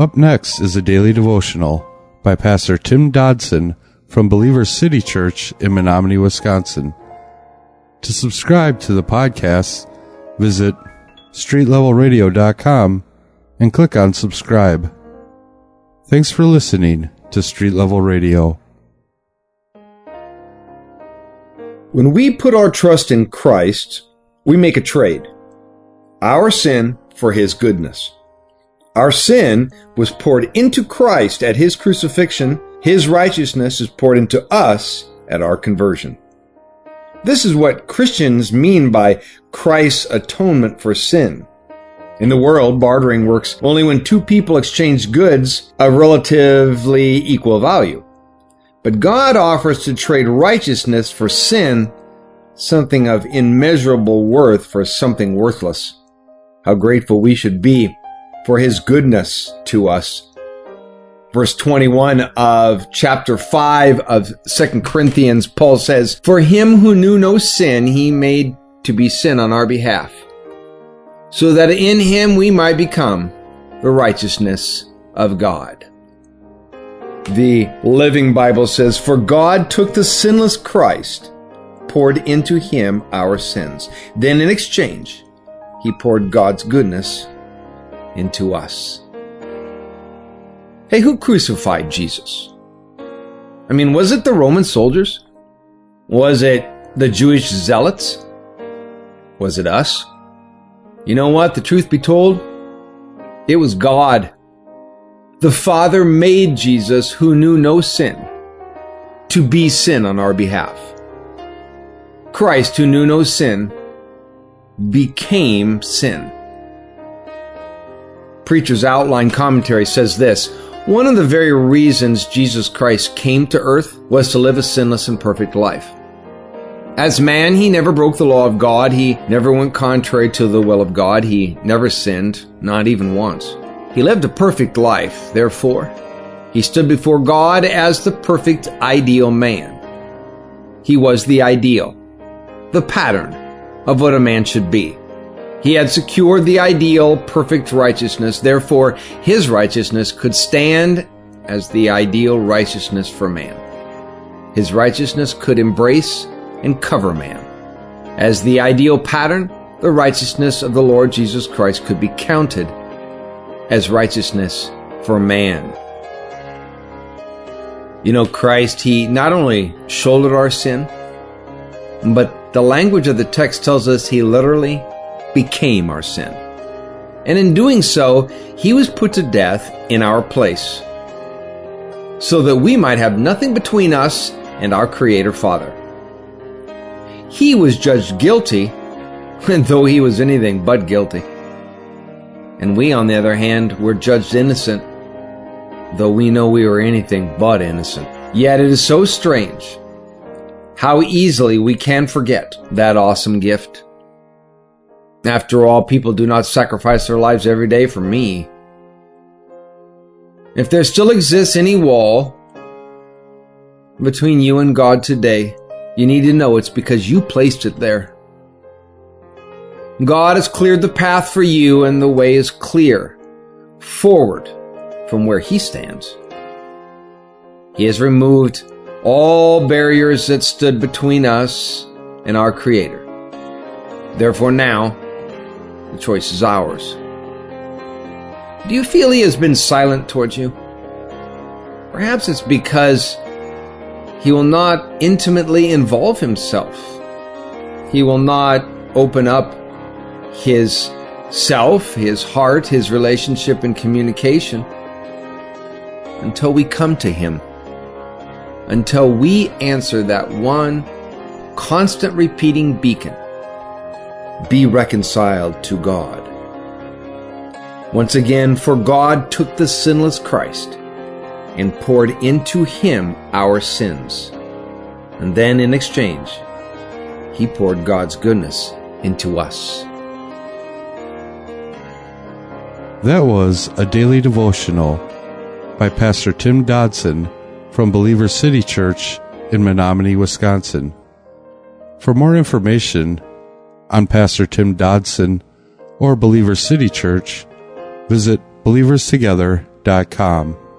Up next is a daily devotional by Pastor Tim Dodson from Believer City Church in Menomonie, Wisconsin. To subscribe to the podcast, visit streetlevelradio.com and click on subscribe. Thanks for listening to Street Level Radio. When we put our trust in Christ, we make a trade. Our sin for His goodness. Our sin was poured into Christ at His crucifixion. His righteousness is poured into us at our conversion. This is what Christians mean by Christ's atonement for sin. In the world, bartering works only when two people exchange goods of relatively equal value. But God offers to trade righteousness for sin, something of immeasurable worth for something worthless. How grateful we should be for his goodness to us. Verse 21 of chapter 5 of 2 Corinthians, Paul says, For him who knew no sin, he made to be sin on our behalf, so that in him we might become the righteousness of God. The Living Bible says, For God took the sinless Christ, poured into him our sins. Then in exchange, he poured God's goodness into us. Hey, who crucified Jesus? I mean, was it the Roman soldiers? Was it the Jewish zealots? Was it us? You know what? The truth be told, it was God. The Father made Jesus, who knew no sin, to be sin on our behalf. Christ, who knew no sin, became sin. Preacher's Outline Commentary says this One of the very reasons Jesus Christ came to earth was to live a sinless and perfect life. As man, he never broke the law of God. He never went contrary to the will of God. He never sinned, not even once. He lived a perfect life, therefore. He stood before God as the perfect ideal man. He was the ideal, the pattern of what a man should be. He had secured the ideal, perfect righteousness. Therefore, his righteousness could stand as the ideal righteousness for man. His righteousness could embrace and cover man. As the ideal pattern, the righteousness of the Lord Jesus Christ could be counted as righteousness for man. You know, Christ, He not only shouldered our sin, but the language of the text tells us He literally became our sin. And in doing so, he was put to death in our place, so that we might have nothing between us and our Creator Father. He was judged guilty, and though he was anything but guilty. And we, on the other hand, were judged innocent, though we know we were anything but innocent. Yet it is so strange how easily we can forget that awesome gift. After all, people do not sacrifice their lives every day for me. If there still exists any wall between you and God today, you need to know it's because you placed it there. God has cleared the path for you, and the way is clear forward from where He stands. He has removed all barriers that stood between us and our Creator. Therefore, now, the choice is ours. Do you feel he has been silent towards you? Perhaps it's because he will not intimately involve himself. He will not open up his self, his heart, his relationship and communication until we come to him. Until we answer that one constant repeating beacon be reconciled to God. Once again, for God took the sinless Christ and poured into him our sins. And then in exchange, he poured God's goodness into us. That was a daily devotional by Pastor Tim Dodson from Believer City Church in Menomonie, Wisconsin. For more information, on Pastor Tim Dodson or Believer City Church, visit believerstogether.com.